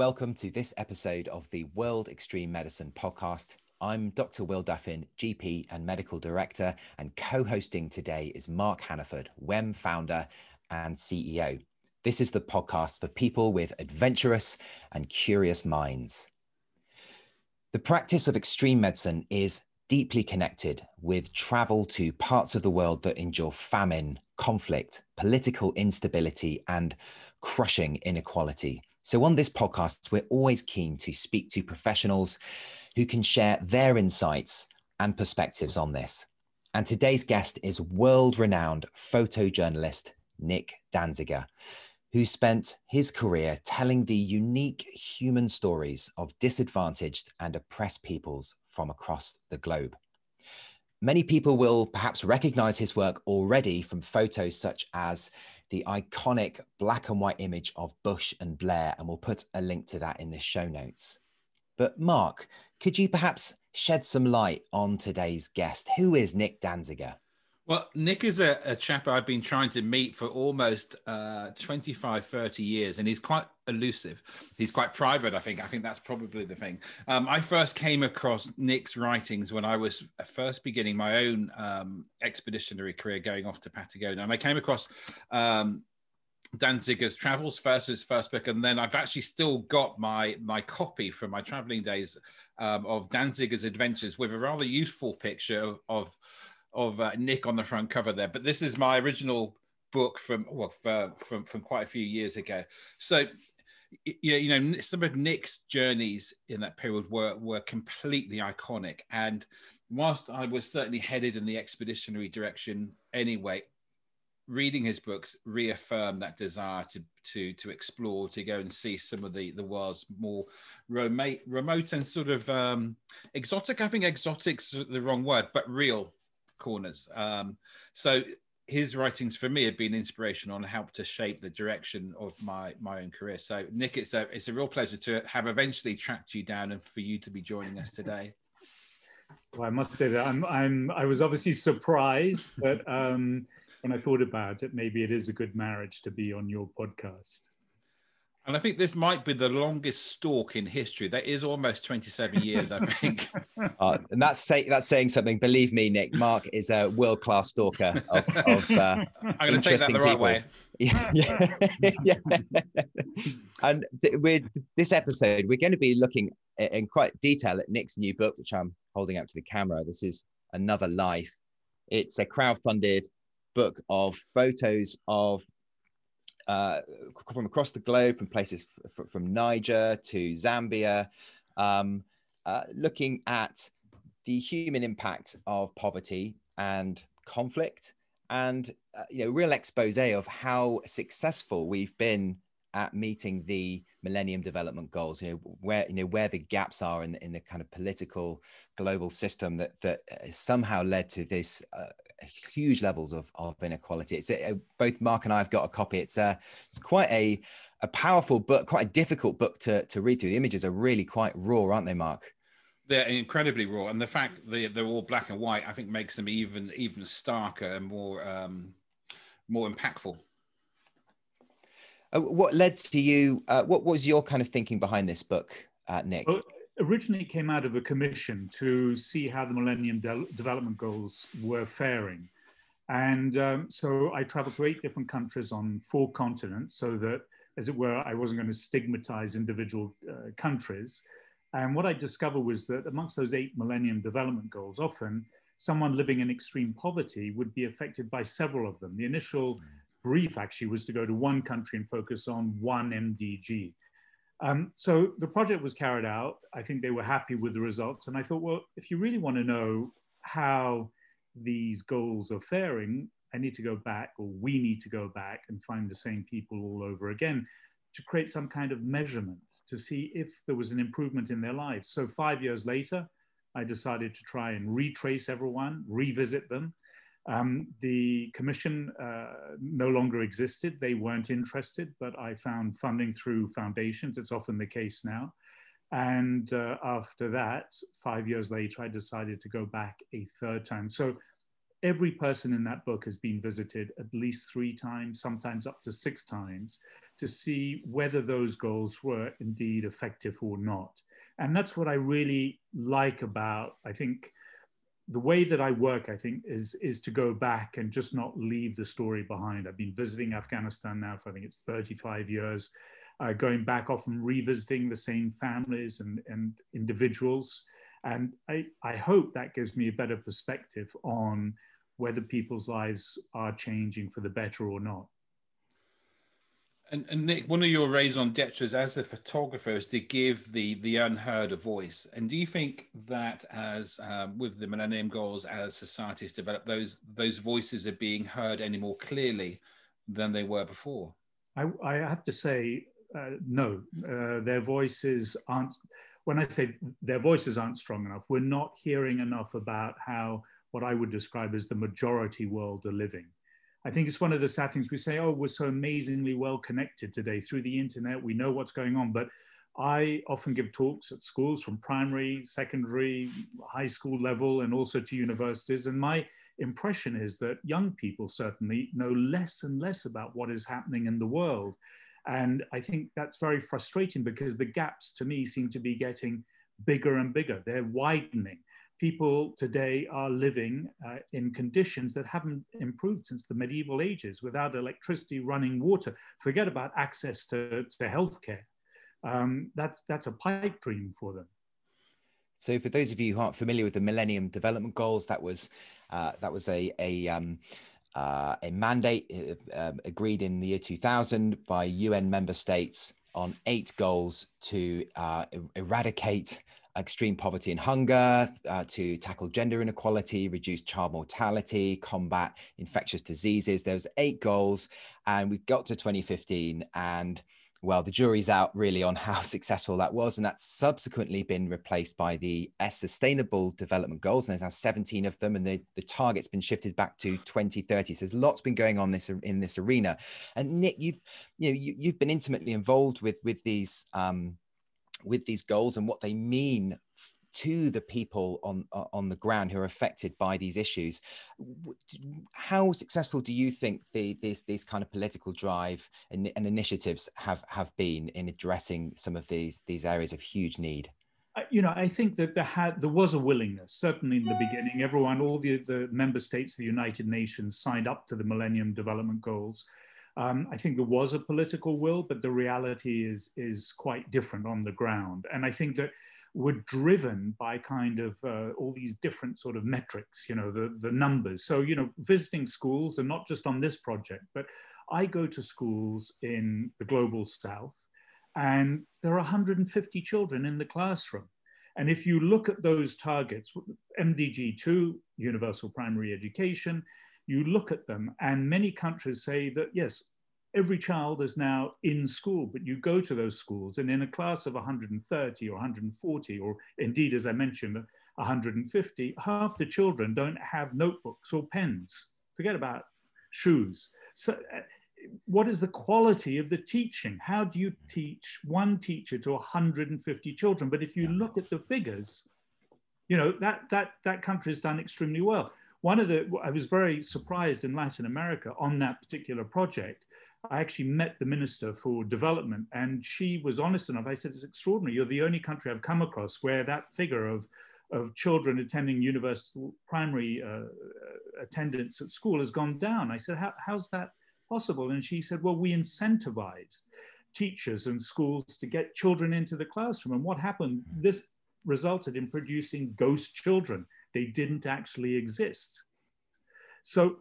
Welcome to this episode of the World Extreme Medicine podcast. I'm Dr. Will Duffin, GP and Medical Director, and co hosting today is Mark Hannaford, WEM founder and CEO. This is the podcast for people with adventurous and curious minds. The practice of extreme medicine is deeply connected with travel to parts of the world that endure famine, conflict, political instability, and crushing inequality. So, on this podcast, we're always keen to speak to professionals who can share their insights and perspectives on this. And today's guest is world renowned photojournalist Nick Danziger, who spent his career telling the unique human stories of disadvantaged and oppressed peoples from across the globe. Many people will perhaps recognize his work already from photos such as the iconic black and white image of Bush and Blair, and we'll put a link to that in the show notes. But Mark, could you perhaps shed some light on today's guest? Who is Nick Danziger? Well, Nick is a, a, chap I've been trying to meet for almost uh, 25, 30 years, and he's quite elusive. He's quite private, I think. I think that's probably the thing. Um, I first came across Nick's writings when I was first beginning my own um, expeditionary career going off to Patagonia. And I came across um, Danziger's Travels first, his first book, and then I've actually still got my my copy from my traveling days um, of Danziger's Adventures with a rather youthful picture of, of of uh, Nick on the front cover there. But this is my original book from well for, from from quite a few years ago. So you know, you know, some of Nick's journeys in that period were were completely iconic. And whilst I was certainly headed in the expeditionary direction anyway, reading his books reaffirmed that desire to to to explore, to go and see some of the the world's more remote, remote and sort of um, exotic. I think exotic's the wrong word, but real corners. Um, so his writings for me have been inspirational and helped to shape the direction of my my own career. So Nick, it's a it's a real pleasure to have eventually tracked you down and for you to be joining us today. Well, I must say that I'm I'm I was obviously surprised, but um, when I thought about it, maybe it is a good marriage to be on your podcast. And I think this might be the longest stalk in history. That is almost 27 years, I think. Uh, and that's say, that's saying something. Believe me, Nick. Mark is a world class stalker of. of uh, I'm going to take that the right people. way. Yeah, yeah, yeah. and th- with this episode, we're going to be looking in quite detail at Nick's new book, which I'm holding up to the camera. This is Another Life. It's a crowd-funded book of photos of uh, from across the globe, from places f- from Niger to Zambia, um, uh, looking at the human impact of poverty and conflict, and uh, you know, real expose of how successful we've been at meeting the Millennium Development Goals. You know where you know where the gaps are in, in the kind of political global system that that somehow led to this uh, huge levels of, of inequality. It's a, both Mark and I have got a copy. It's a it's quite a a powerful book, quite a difficult book to to read through. The images are really quite raw, aren't they, Mark? They're incredibly raw, and the fact they they're all black and white, I think, makes them even even starker and more um, more impactful. Uh, what led to you? Uh, what was your kind of thinking behind this book, uh, Nick? Well, originally came out of a commission to see how the Millennium De Development Goals were faring. And um, so I traveled to eight different countries on four continents so that, as it were, I wasn't going to stigmatize individual uh, countries. And what I discovered was that amongst those eight Millennium Development Goals, often someone living in extreme poverty would be affected by several of them. The initial brief actually was to go to one country and focus on one MDG. Um, so the project was carried out. I think they were happy with the results. And I thought, well, if you really want to know how these goals are faring, I need to go back, or we need to go back and find the same people all over again to create some kind of measurement to see if there was an improvement in their lives. So five years later, I decided to try and retrace everyone, revisit them, um, the commission uh, no longer existed. They weren't interested, but I found funding through foundations. It's often the case now. And uh, after that, five years later, I decided to go back a third time. So every person in that book has been visited at least three times, sometimes up to six times, to see whether those goals were indeed effective or not. And that's what I really like about, I think, the way that I work, I think, is, is to go back and just not leave the story behind. I've been visiting Afghanistan now for, I think it's 35 years, uh, going back often revisiting the same families and, and individuals. And I, I hope that gives me a better perspective on whether people's lives are changing for the better or not. And, and, Nick, one of your raison d'etres as a photographer is to give the the unheard a voice. And do you think that as um, with the Millennium Goals, as societies develop, those those voices are being heard any more clearly than they were before? I, I have to say, uh, no. Uh, their voices aren't. When I say their voices aren't strong enough, we're not hearing enough about how what I would describe as the majority world are living. I think it's one of the sad things we say, oh, we're so amazingly well connected today through the internet. We know what's going on. But I often give talks at schools from primary, secondary, high school level, and also to universities. And my impression is that young people certainly know less and less about what is happening in the world. And I think that's very frustrating because the gaps to me seem to be getting bigger and bigger. They're widening people today are living uh, in conditions that haven't improved since the medieval ages without electricity, running water. Forget about access to, to healthcare. Um, that's, that's a pipe dream for them. So, for those of you who aren't familiar with the Millennium Development Goals, that was uh, that was a a, um, uh, a mandate uh, um, agreed in the year 2000 by UN member states on eight goals to uh, eradicate extreme poverty and hunger, uh, to tackle gender inequality, reduce child mortality, combat infectious diseases. There was eight goals, and we got to 2015, and well, the jury's out really on how successful that was, and that's subsequently been replaced by the S Sustainable Development Goals, and there's now 17 of them, and the, the target's been shifted back to 2030. So there's lots been going on this in this arena. And Nick, you've you know you, have been intimately involved with with these um, with these goals and what they mean to the people on uh, on the ground who are affected by these issues. How successful do you think the, these these kind of political drive and, and initiatives have have been in addressing some of these these areas of huge need? you know, I think that there had there was a willingness. Certainly in the beginning, everyone, all the the member states of the United Nations signed up to the Millennium Development Goals. Um, I think there was a political will, but the reality is, is quite different on the ground. And I think that we're driven by kind of uh, all these different sort of metrics, you know, the, the numbers. So, you know, visiting schools, and not just on this project, but I go to schools in the global south, and there are 150 children in the classroom. And if you look at those targets, MDG 2, universal primary education, you look at them, and many countries say that, yes, every child is now in school, but you go to those schools, and in a class of 130 or 140, or indeed, as I mentioned, 150, half the children don't have notebooks or pens. Forget about shoes. So, uh, what is the quality of the teaching? How do you teach one teacher to 150 children? But if you look at the figures, you know that that that country has done extremely well one of the, I was very surprised in Latin America on that particular project. I actually met the Minister for Development, and she was honest enough. I said, It's extraordinary. You're the only country I've come across where that figure of, of children attending universal primary uh, attendance at school has gone down. I said, How, How's that possible? And she said, Well, we incentivized teachers and schools to get children into the classroom. And what happened? This resulted in producing ghost children they didn't actually exist. So,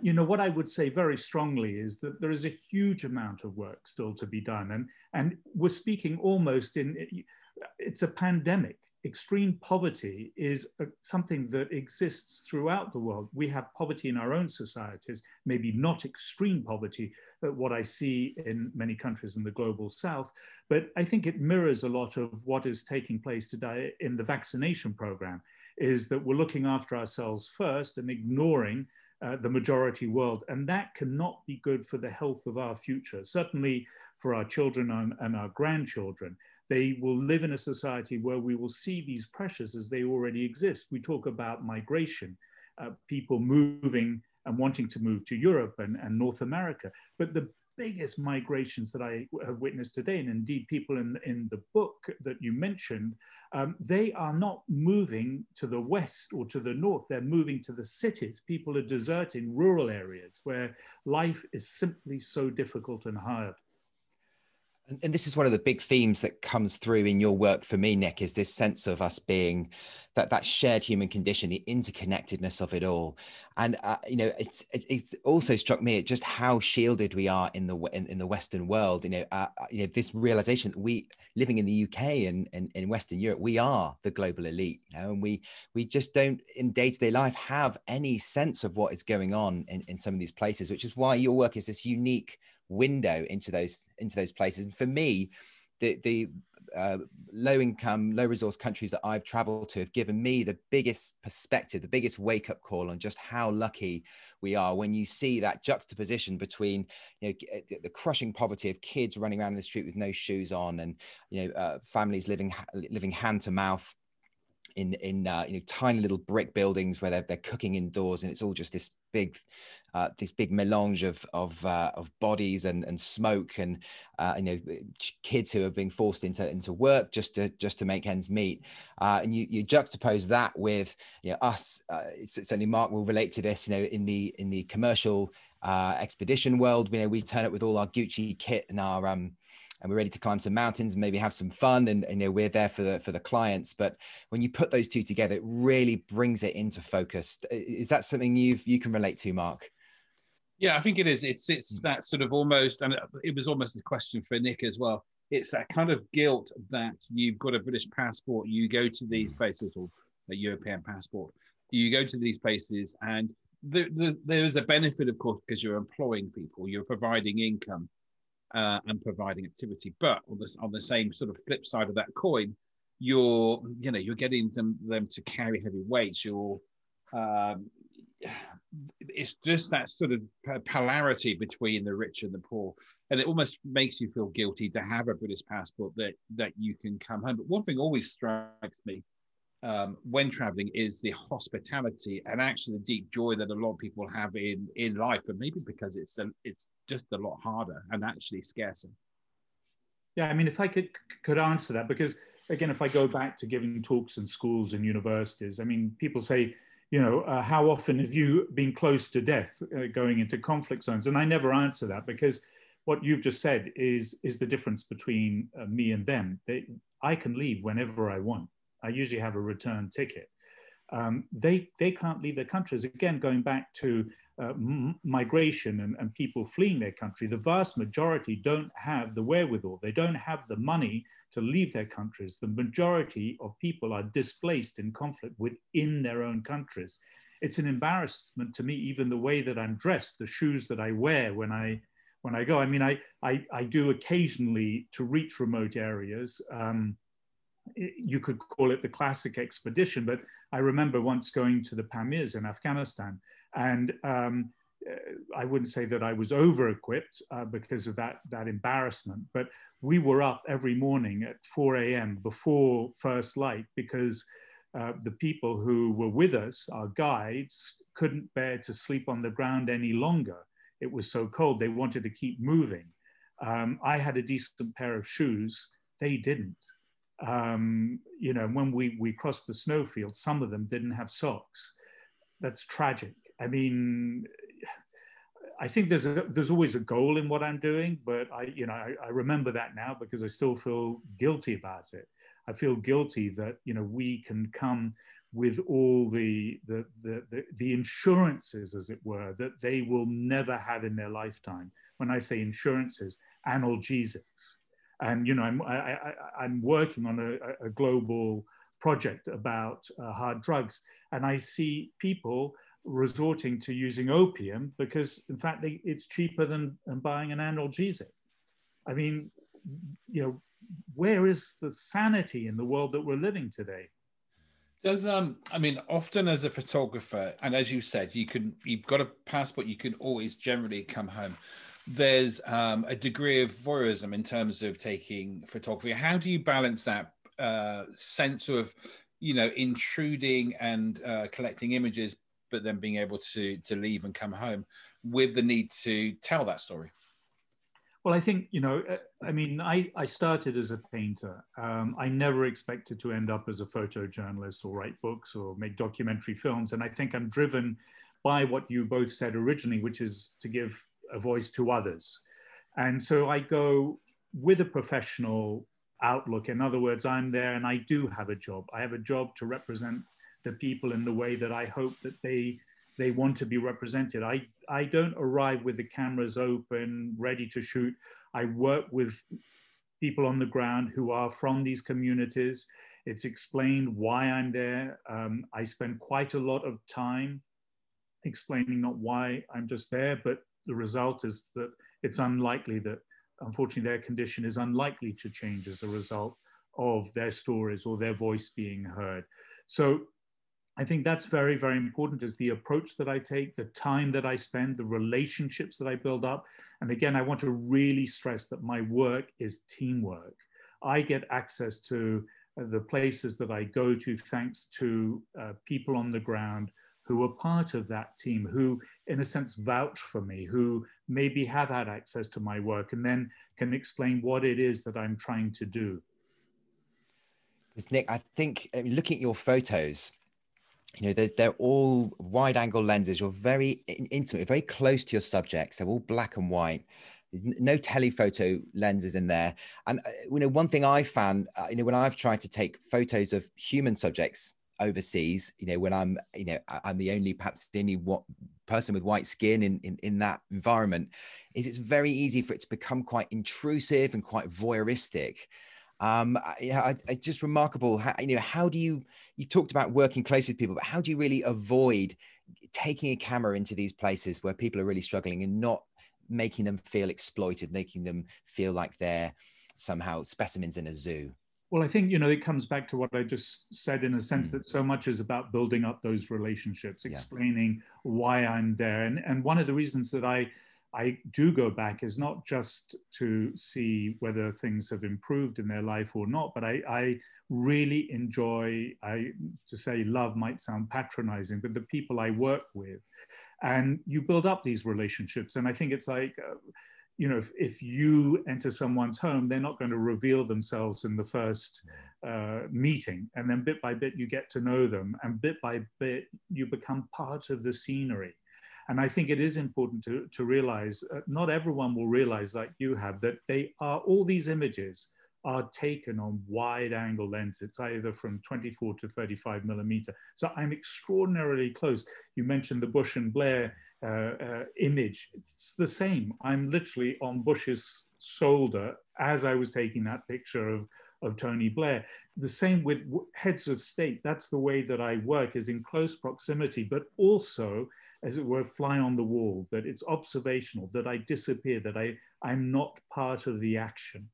you know, what I would say very strongly is that there is a huge amount of work still to be done. And, and we're speaking almost in, it's a pandemic. Extreme poverty is a, something that exists throughout the world. We have poverty in our own societies, maybe not extreme poverty, but what I see in many countries in the global south. But I think it mirrors a lot of what is taking place today in the vaccination program is that we're looking after ourselves first and ignoring uh, the majority world. And that cannot be good for the health of our future, certainly for our children and, and our grandchildren. They will live in a society where we will see these pressures as they already exist. We talk about migration, uh, people moving and wanting to move to Europe and, and North America. But the biggest migrations that I have witnessed today, and indeed people in, in the book that you mentioned, um, they are not moving to the west or to the north, they're moving to the cities. People are deserting rural areas where life is simply so difficult and hard and this is one of the big themes that comes through in your work for me nick is this sense of us being that that shared human condition the interconnectedness of it all. And uh, you know it's it's also struck me just how shielded we are in the in, in the western world. You know uh, uh you know this realization that we living in the uk and, and in western europe we are the global elite you know and we we just don't in day-to-day life have any sense of what is going on in, in some of these places which is why your work is this unique window into those into those places. And for me, the the uh, low income, low resource countries that I've traveled to have given me the biggest perspective, the biggest wake up call on just how lucky we are when you see that juxtaposition between you know, the crushing poverty of kids running around in the street with no shoes on and you know uh, families living living hand to mouth in in uh, you know tiny little brick buildings where they're, they're cooking indoors and it's all just this big uh, this big melange of of, uh, of bodies and, and smoke and uh, you know kids who are being forced into into work just to just to make ends meet. Uh, and you you juxtapose that with you know us uh, certainly Mark will relate to this you know in the in the commercial expedition world you know we turn up with all our Gucci kit and our um and we're ready to climb some mountains and maybe have some fun and, and you know we're there for the for the clients. But when you put those two together it really brings it into focus. Is that something you've you can relate to mark yeah i think it is it's it's hmm. that sort of almost and it was almost a question for nick as well it's that kind of guilt that you've got a british passport you go to these places or a european passport you go to these places and the, the, there is a benefit of course because you're employing people you're providing income uh, and providing activity. But on the, on the same sort of flip side of that coin, you're you know you're getting them them to carry heavy weights. You're um, it's just that sort of polarity between the rich and the poor, and it almost makes you feel guilty to have a British passport that that you can come home. But one thing always strikes me um, when traveling is the hospitality and actually the deep joy that a lot of people have in in life, and maybe because it's a, it's just a lot harder and actually scarcer. Yeah, I mean, if I could could answer that, because again, if I go back to giving talks in schools and universities, I mean, people say, you know, uh, how often have you been close to death uh, going into conflict zones? And I never answer that because what you've just said is is the difference between uh, me and them. They, I can leave whenever I want. I usually have a return ticket. Um, they, they can't leave their countries. Again, going back to uh, migration and, and people fleeing their country, the vast majority don't have the wherewithal. They don't have the money to leave their countries. The majority of people are displaced in conflict within their own countries. It's an embarrassment to me, even the way that I'm dressed, the shoes that I wear when I when I go. I mean, I I, I do occasionally to reach remote areas. Um, you could call it the classic expedition, but I remember once going to the Pamirs in Afghanistan, and um, I wouldn't say that I was over equipped uh, because of that, that embarrassment, but we were up every morning at 4 a.m. before first light because uh, the people who were with us, our guides, couldn't bear to sleep on the ground any longer. It was so cold, they wanted to keep moving. Um, I had a decent pair of shoes, they didn't um, you know, when we, we crossed the snowfield, some of them didn't have socks. That's tragic. I mean, I think there's a, there's always a goal in what I'm doing, but I, you know, I, I remember that now because I still feel guilty about it. I feel guilty that, you know, we can come with all the, the, the, the, the insurances, as it were, that they will never have in their lifetime. When I say insurances, analgesics, and you know, I'm I, am working on a, a, global project about uh, hard drugs, and I see people resorting to using opium because, in fact, they, it's cheaper than, than buying an analgesic. I mean, you know, where is the sanity in the world that we're living today? Does um I mean often as a photographer and as you said you can you've got a passport you can always generally come home there's um, a degree of voyeurism in terms of taking photography. How do you balance that uh, sense of, you know, intruding and uh, collecting images, but then being able to to leave and come home with the need to tell that story? Well, I think, you know, uh, I mean, I, I started as a painter. Um, I never expected to end up as a photojournalist or write books or make documentary films. And I think I'm driven by what you both said originally, which is to give a voice to others. And so I go with a professional outlook. In other words, I'm there and I do have a job. I have a job to represent the people in the way that I hope that they they want to be represented. I, I don't arrive with the cameras open, ready to shoot. I work with people on the ground who are from these communities. It's explained why I'm there. Um, I spend quite a lot of time explaining not why I'm just there, but the result is that it's unlikely that, unfortunately, their condition is unlikely to change as a result of their stories or their voice being heard. So I think that's very, very important is the approach that I take, the time that I spend, the relationships that I build up. And again, I want to really stress that my work is teamwork. I get access to uh, the places that I go to thanks to uh, people on the ground who are part of that team, who, in a sense, vouch for me, who maybe have had access to my work and then can explain what it is that I'm trying to do. Because, Nick, I think I mean, looking at your photos, you know, they're, they're all wide angle lenses. You're very intimate, very close to your subjects. They're all black and white. There's no telephoto lenses in there. And, uh, you know, one thing I found, uh, you know, when I've tried to take photos of human subjects overseas, you know, when I'm, you know, I'm the only, perhaps the only what person with white skin in, in, in that environment, is it's very easy for it to become quite intrusive and quite voyeuristic. Um, know, it's just remarkable. How, you know, how do you, you talked about working closely with people, but how do you really avoid taking a camera into these places where people are really struggling and not making them feel exploited, making them feel like they're somehow specimens in a zoo? Well, I think, you know, it comes back to what I just said in a sense mm. that so much is about building up those relationships, explaining yeah. why I'm there. And, and one of the reasons that I, I do go back is not just to see whether things have improved in their life or not, but I, I really enjoy, I, to say love might sound patronizing, but the people I work with. And you build up these relationships. And I think it's like, uh, you know, if, if, you enter someone's home, they're not going to reveal themselves in the first uh, meeting. And then bit by bit, you get to know them. And bit by bit, you become part of the scenery. And I think it is important to, to realize, uh, not everyone will realize like you have, that they are all these images are taken on wide angle lenses. It's either from 24 to 35 millimeter. So I'm extraordinarily close. You mentioned the Bush and Blair uh, uh, image. It's the same. I'm literally on Bush's shoulder as I was taking that picture of, of Tony Blair. The same with heads of state. That's the way that I work is in close proximity, but also as it were, fly on the wall, that it's observational, that I disappear, that I, I'm not part of the action.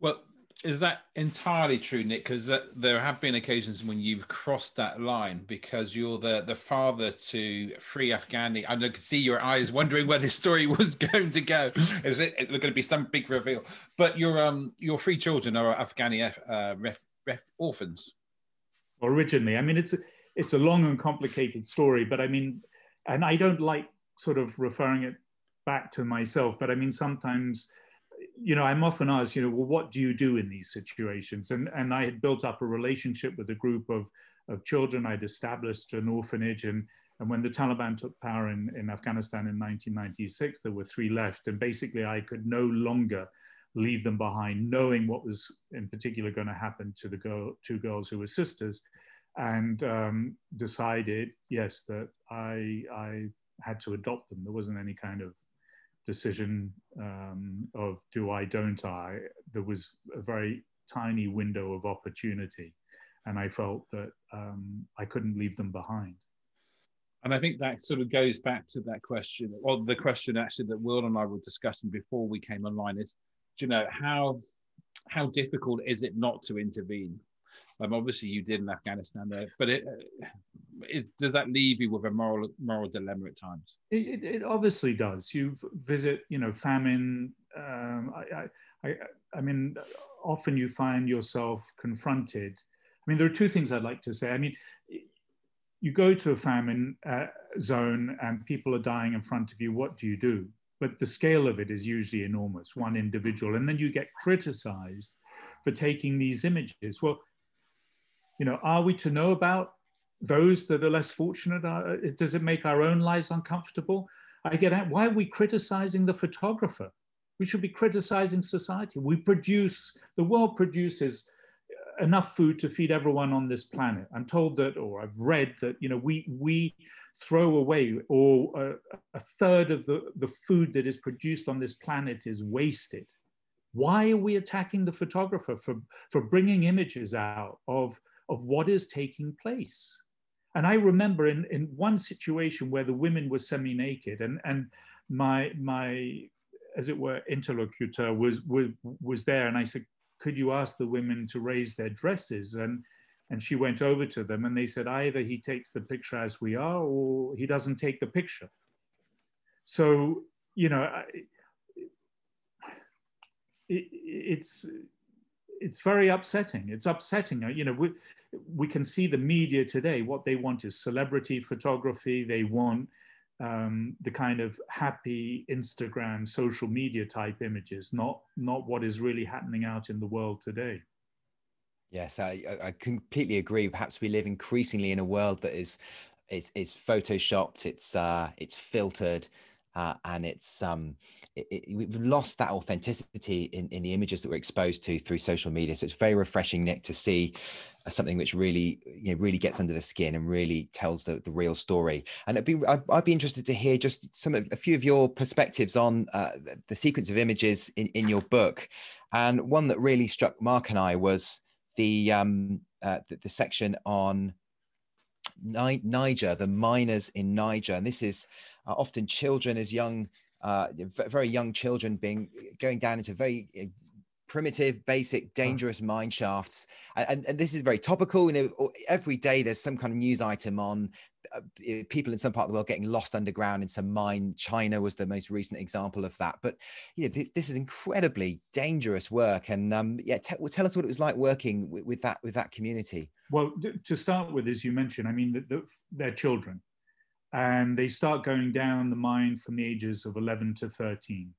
Well, is that entirely true, Nick? Because uh, there have been occasions when you've crossed that line because you're the, the father to free Afghani. I can see your eyes wondering where this story was going to go. Is it, is going to be some big reveal? But your um your three children are Afghani uh, ref, ref orphans. Originally, I mean it's a, it's a long and complicated story, but I mean, and I don't like sort of referring it back to myself, but I mean sometimes you know, I'm often asked, you know, well, what do you do in these situations? And, and I had built up a relationship with a group of, of children. I'd established an orphanage. And, and when the Taliban took power in, in Afghanistan in 1996, there were three left. And basically, I could no longer leave them behind, knowing what was in particular going to happen to the girl, two girls who were sisters. And um, decided, yes, that I, I had to adopt them. There wasn't any kind of decision um, of do I, don't I, there was a very tiny window of opportunity. And I felt that um, I couldn't leave them behind. And I think that sort of goes back to that question, or the question actually that Will and I were discussing before we came online is, do you know, how how difficult is it not to intervene? Um, obviously, you did in Afghanistan there, but it, it, does that leave you with a moral moral dilemma at times? It, it obviously does. You visit, you know, famine. Um, I, I, I mean, often you find yourself confronted. I mean, there are two things I'd like to say. I mean, you go to a famine uh, zone and people are dying in front of you. What do you do? but the scale of it is usually enormous, one individual. And then you get criticized for taking these images. Well, you know, are we to know about those that are less fortunate? Uh, does it make our own lives uncomfortable? I get at why are we criticizing the photographer? We should be criticizing society. We produce, the world produces enough food to feed everyone on this planet. I'm told that, or I've read that, you know, we, we throw away, or a, a third of the, the food that is produced on this planet is wasted. Why are we attacking the photographer for, for bringing images out of, of what is taking place? And I remember in, in one situation where the women were semi-naked and, and my, my, as it were, interlocutor was, was, was there. And I said, could you ask the women to raise their dresses? And, and she went over to them and they said, either he takes the picture as we are or he doesn't take the picture. So, you know, it, it's, it's very upsetting. It's upsetting. You know, we, we can see the media today. What they want is celebrity photography. They want um, the kind of happy Instagram, social media type images, not not what is really happening out in the world today. Yes, I, I completely agree. Perhaps we live increasingly in a world that is it's it's photoshopped, it's uh, it's filtered, uh, and it's um, it, we've lost that authenticity in, in the images that we're exposed to through social media. So it's very refreshing, Nick, to see uh, something which really you know really gets under the skin and really tells the, the real story. And it'd be I'd, I'd be interested to hear just some of a few of your perspectives on uh, the sequence of images in, in your book. And one that really struck Mark and I was the um, uh, the, the section on Niger, the miners in Niger, and this is uh, often children as young, uh, very young children being going down into very uh, primitive, basic, dangerous mine shafts. And, and, this is very topical. You know, every day there's some kind of news item on uh, people in some part of the world getting lost underground in some mine. China was the most recent example of that. But you know, this, this is incredibly dangerous work. And um, yeah, t- well, tell us what it was like working with, with, that with that community. Well, to start with, as you mentioned, I mean, the, the, they're children and they start going down the mine from the ages of 11 to 13.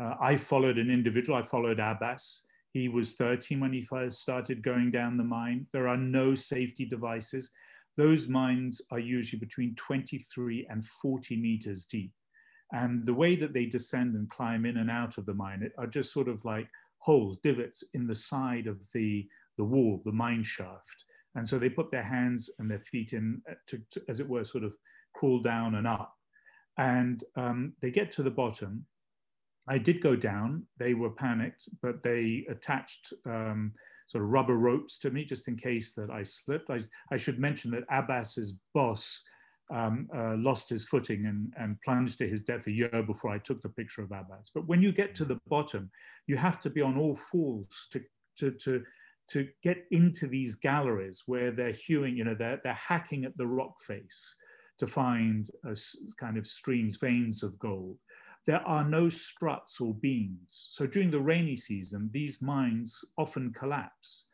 Uh, I followed an individual, I followed Abbas. He was 13 when he first started going down the mine. There are no safety devices. Those mines are usually between 23 and 40 meters deep. And the way that they descend and climb in and out of the mine are just sort of like holes, divots in the side of the, the wall, the mine shaft. And so they put their hands and their feet in uh, to, to as it were, sort of cool down and up. And um, they get to the bottom. I did go down. They were panicked, but they attached um, sort of rubber ropes to me just in case that I slipped. I, I should mention that Abbas's boss um, uh, lost his footing and, and plunged to his death a year before I took the picture of Abbas. But when you get to the bottom, you have to be on all fours to, to, to, to get into these galleries where they're hewing, you know, they're, they're hacking at the rock face to find a kind of streams, veins of gold. There are no struts or beams. So during the rainy season, these mines often collapse.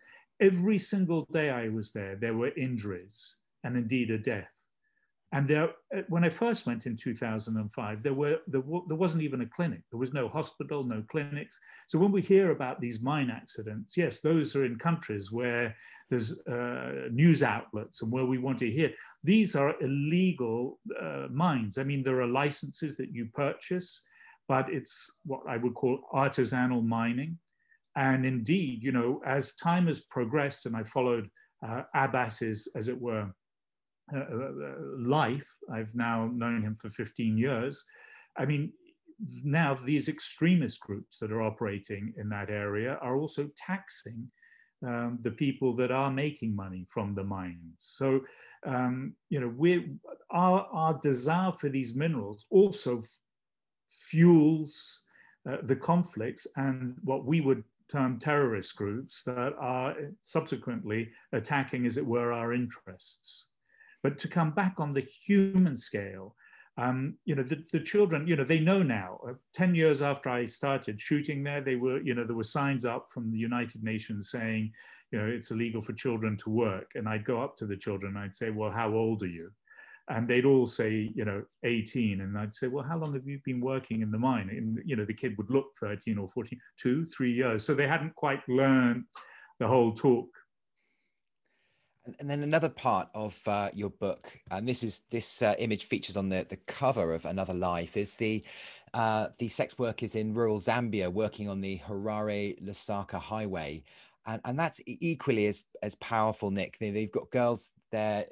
Every single day I was there, there were injuries and indeed a death. And there, uh, when I first went in 2005, there, were, there, there wasn't even a clinic. There was no hospital, no clinics. So when we hear about these mine accidents, yes, those are in countries where there's uh, news outlets and where we want to hear. These are illegal uh, mines. I mean, there are licenses that you purchase, but it's what I would call artisanal mining. And indeed, you know, as time has progressed, and I followed uh, Abbas's, as it were, life. I've now known him for 15 years. I mean, now these extremist groups that are operating in that area are also taxing um, the people that are making money from the mines. So, um, you know, we our, our desire for these minerals also fuels uh, the conflicts and what we would term terrorist groups that are subsequently attacking, as it were, our interests. But to come back on the human scale, um, you know, the, the children, you know, they know now. Uh, 10 years after I started shooting there, they were, you know, there were signs up from the United Nations saying, you know, it's illegal for children to work. And I'd go up to the children and I'd say, well, how old are you? and they'd all say, you know, 18. And I'd say, well, how long have you been working in the mine? And, you know, the kid would look 13 or 14, two, three years. So they hadn't quite learned the whole talk. And then another part of uh, your book, and this is this uh, image features on the, the cover of Another Life, is the uh, the sex workers in rural Zambia working on the Harare Lusaka highway, and and that's equally as as powerful. Nick, they, have got girls there,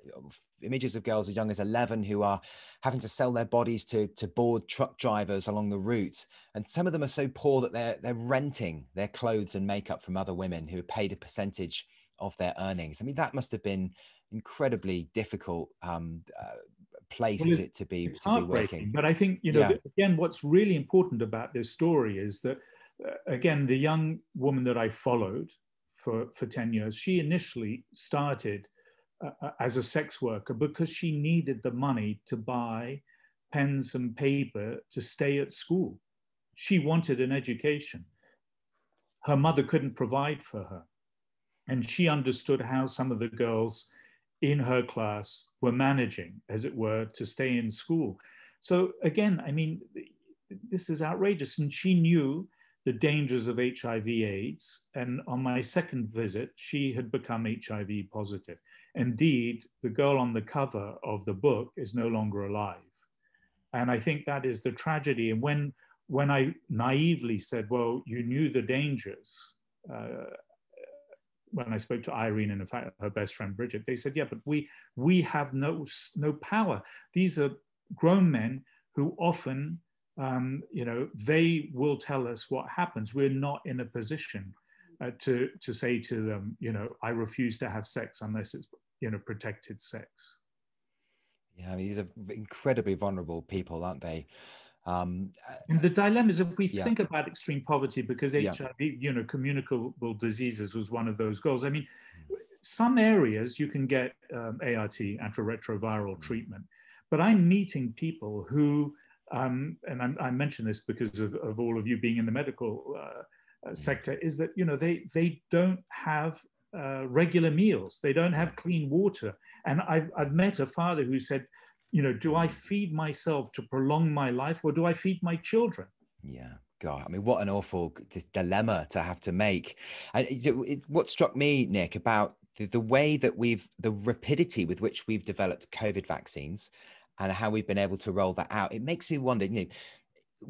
images of girls as young as eleven who are having to sell their bodies to to board truck drivers along the route, and some of them are so poor that they're they're renting their clothes and makeup from other women who are paid a percentage of their earnings. I mean, that must have been incredibly difficult um, uh, place well, to, to be to be working. But I think you know yeah. again, what's really important about this story is that uh, again, the young woman that I followed for for ten years, she initially started uh, uh, as a sex worker because she needed the money to buy pens and paper to stay at school. She wanted an education. Her mother couldn't provide for her. And she understood how some of the girls in her class were managing, as it were, to stay in school. So again, I mean, this is outrageous. And she knew the dangers of HIV AIDS. And on my second visit, she had become HIV positive. Indeed, the girl on the cover of the book is no longer alive. And I think that is the tragedy. And when, when I naively said, well, you knew the dangers, uh, when I spoke to Irene and in fact her best friend Bridget, they said, yeah, but we we have no no power. These are grown men who often, um, you know, they will tell us what happens. We're not in a position uh, to to say to them, you know, I refuse to have sex unless it's you know protected sex. Yeah, I mean, these are incredibly vulnerable people, aren't they? Um, and the dilemma is if we yeah. think about extreme poverty, because yeah. HIV, you know, communicable diseases was one of those goals. I mean, some areas you can get um, ART, antiretroviral mm. treatment, but I'm meeting people who, um, and I'm, i mention this because of, of, all of you being in the medical uh, uh mm. sector, is that you know they they don't have uh, regular meals, they don't have clean water, and I've I've met a father who said you know, do I feed myself to prolong my life or do I feed my children? Yeah. God, I mean, what an awful dilemma to have to make. And what struck me, Nick, about the, the way that we've, the rapidity with which we've developed COVID vaccines and how we've been able to roll that out, it makes me wonder, you know,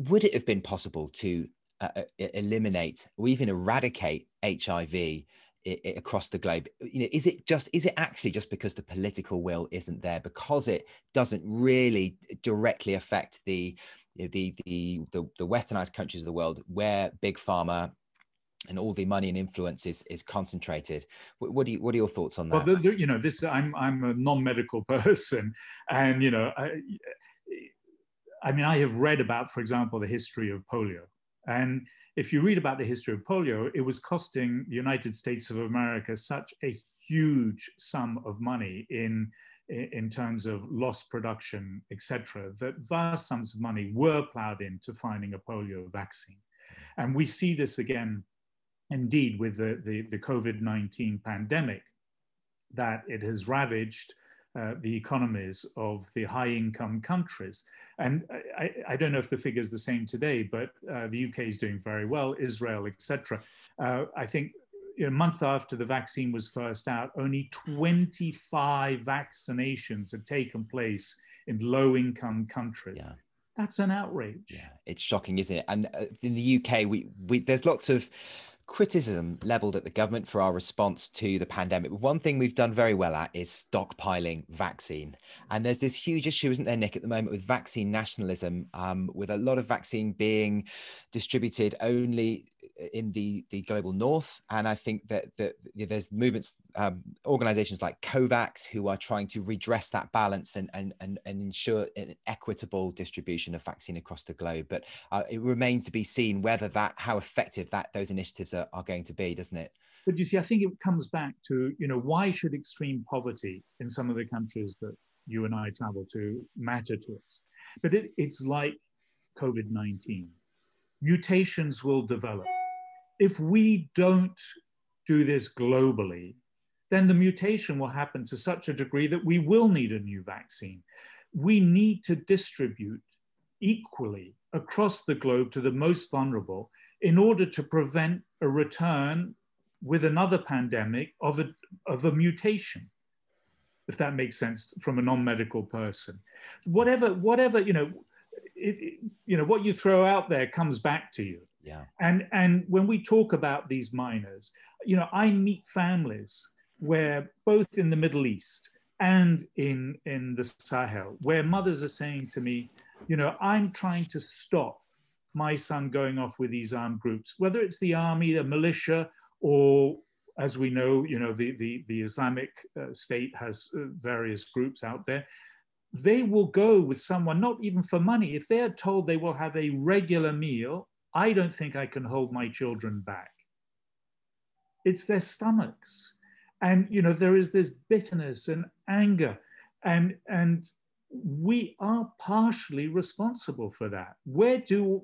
would it have been possible to uh, uh eliminate or even eradicate HIV it, it, across the globe you know is it just is it actually just because the political will isn't there because it doesn't really directly affect the you know, the, the the the westernized countries of the world where big pharma and all the money and influence is, is concentrated. What, what, do you, what are your thoughts on that? Well, the, you know, this I'm I'm a non-medical person, and you know, I, I mean, I have read about, for example, the history of polio, and if you read about the history of polio, it was costing the United States of America such a huge sum of money in, in terms of lost production, etc., that vast sums of money were plowed into finding a polio vaccine. And we see this again, indeed, with the, the, the COVID 19 pandemic, that it has ravaged uh, the economies of the high income countries. And I, I, don't know if the figure is the same today, but uh, the UK is doing very well, Israel, etc. Uh, I think a month after the vaccine was first out, only 25 vaccinations had taken place in low income countries. Yeah. That's an outrage. Yeah, it's shocking, isn't it? And uh, in the UK, we, we there's lots of criticism leveled at the government for our response to the pandemic. One thing we've done very well at is stockpiling vaccine. And there's this huge issue, isn't there, Nick, at the moment with vaccine nationalism, um, with a lot of vaccine being distributed only in the, the global north. And I think that, that there's movements, um, organizations like COVAX, who are trying to redress that balance and, and, and, and ensure an equitable distribution of vaccine across the globe. But uh, it remains to be seen whether that, how effective that those initiatives are, going to be, doesn't it? But you see, I think it comes back to, you know, why should extreme poverty in some of the countries that you and I travel to matter to us? But it, it's like COVID 19. Mutations will develop if we don't do this globally, then the mutation will happen to such a degree that we will need a new vaccine. we need to distribute equally across the globe to the most vulnerable in order to prevent a return with another pandemic of a, of a mutation, if that makes sense from a non-medical person. Whatever, whatever, you know, it, it, you know, what you throw out there comes back to you. Yeah. And, and when we talk about these miners, you know, I meet families where both in the Middle East and in, in the Sahel, where mothers are saying to me, you know, I'm trying to stop my son going off with these armed groups, whether it's the army, the militia, or as we know, you know, the, the, the Islamic uh, State has uh, various groups out there. They will go with someone, not even for money. If they're told they will have a regular meal, I don't think I can hold my children back. It's their stomachs. And, you know, there is this bitterness and anger. And, and we are partially responsible for that. Where do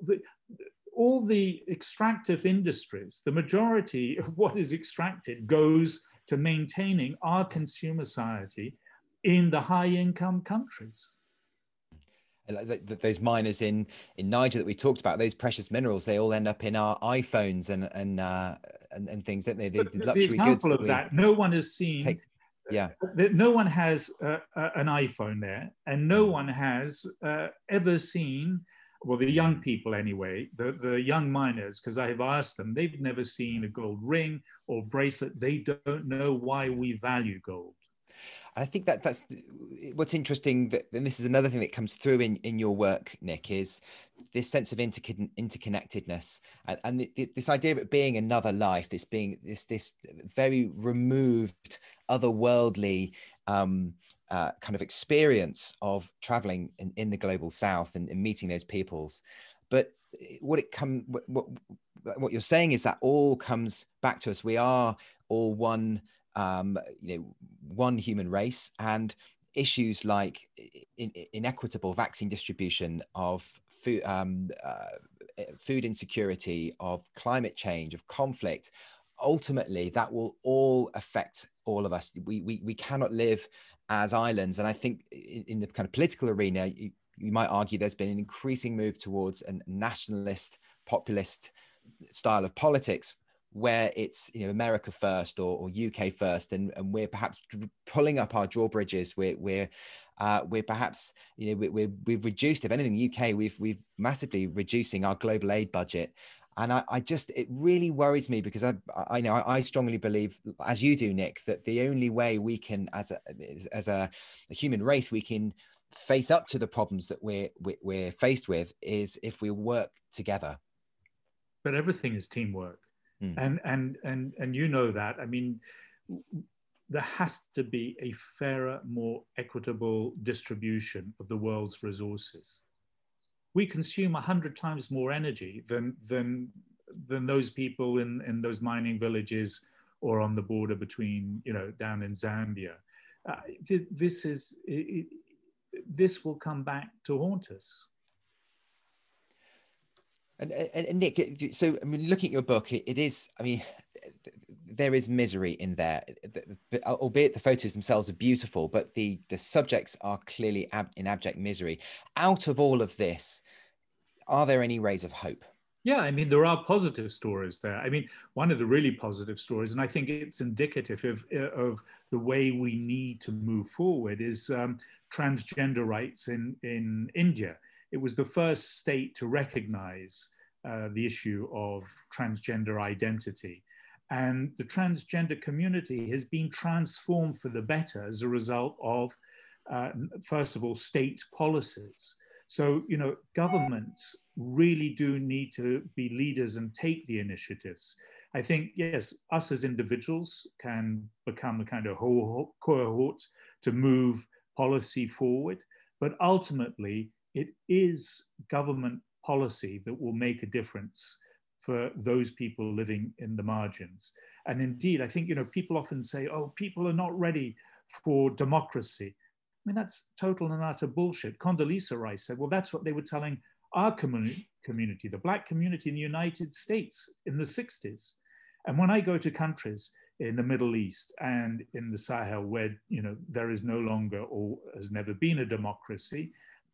all the extractive industries, the majority of what is extracted goes to maintaining our consumer society in the high income countries. Those miners in, in Niger that we talked about, those precious minerals, they all end up in our iPhones and and uh, and, and, things, don't they? The, the luxury the goods. That of that, no one has seen take, yeah no one has uh, uh, an iphone there and no mm. one has uh, ever seen well the young people anyway the, the young miners because i have asked them they've never seen a gold ring or bracelet they don't know why we value gold I think that that's what's interesting. That, and this is another thing that comes through in, in your work, Nick, is this sense of intercon- interconnectedness and, and the, the, this idea of it being another life, this being this this very removed, otherworldly um, uh, kind of experience of traveling in, in the global south and, and meeting those peoples. But what it come what, what what you're saying is that all comes back to us. We are all one um, you know, one human race and issues like in, inequitable vaccine distribution of food, um, uh, food insecurity, of climate change, of conflict, ultimately that will all affect all of us. We, we, we cannot live as islands. And I think in, in the kind of political arena, you, you might argue there's been an increasing move towards a nationalist, populist style of politics where it's you know America first or, or UK first, and, and we're perhaps pulling up our drawbridges. We're we're uh, we're perhaps you know we, we have reduced, if anything, UK we've we've massively reducing our global aid budget. And I, I just it really worries me because I I know I, strongly believe, as you do, Nick, that the only way we can, as a as a, a human race, we can face up to the problems that we're we're faced with is if we work together. But everything is teamwork Mm. And, and, and, and you know that. I mean, there has to be a fairer, more equitable distribution of the world's resources. We consume 100 times more energy than, than, than those people in, in those mining villages or on the border between, you know, down in Zambia. Uh, this is, it, this will come back to haunt us. And, and, and, Nick, so I mean, looking at your book, it, it is. I mean, there is misery in there, albeit the photos themselves are beautiful, but the the subjects are clearly ab, in abject misery. Out of all of this, are there any rays of hope? Yeah, I mean, there are positive stories there. I mean, one of the really positive stories, and I think it's indicative of, of the way we need to move forward, is um, transgender rights in, in India it was the first state to recognize uh, the issue of transgender identity. And the transgender community has been transformed for the better as a result of, uh, first of all, state policies. So, you know, governments really do need to be leaders and take the initiatives. I think, yes, us as individuals can become a kind of cohort to move policy forward, but ultimately, it is government policy that will make a difference for those people living in the margins. And indeed, I think, you know, people often say, oh, people are not ready for democracy. I mean, that's total and utter bullshit. Condoleezza Rice said, well, that's what they were telling our community, community, the Black community in the United States in the 60s. And when I go to countries, in the Middle East and in the Sahel, where you know there is no longer or has never been a democracy.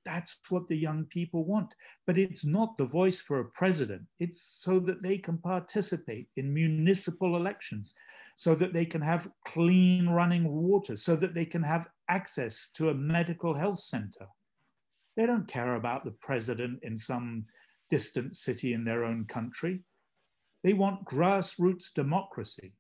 That's what the young people want. But it's not the voice for a president. It's so that they can participate in municipal elections, so that they can have clean running water, so that they can have access to a medical health center. They don't care about the president in some distant city in their own country. They want grassroots democracy.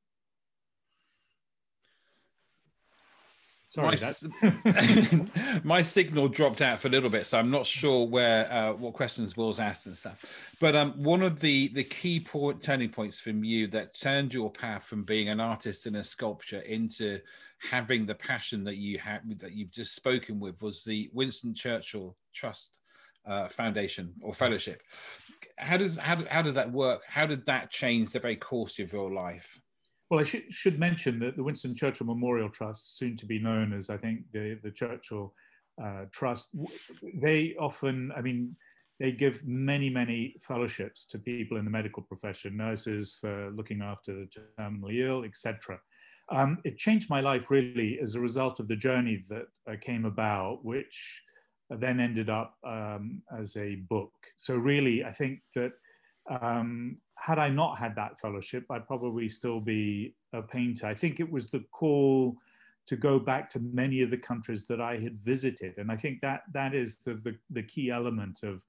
Sorry, my, my, signal dropped out for a little bit, so I'm not sure where uh, what questions Will's asked and stuff. But um, one of the the key point, turning points from you that turned your path from being an artist and a sculpture into having the passion that you have that you've just spoken with was the Winston Churchill Trust uh, Foundation or Fellowship. How does how, how does that work? How did that change the very course of your life? Well, I should, should mention that the Winston Churchill Memorial Trust, soon to be known as, I think, the, the Churchill uh, Trust, they often, I mean, they give many, many fellowships to people in the medical profession, nurses for looking after the terminally ill, etc. Um, it changed my life really as a result of the journey that uh, came about, which then ended up um, as a book. So really, I think that um, had I not had that fellowship, I'd probably still be a painter. I think it was the call to go back to many of the countries that I had visited. And I think that that is the, the, the key element of,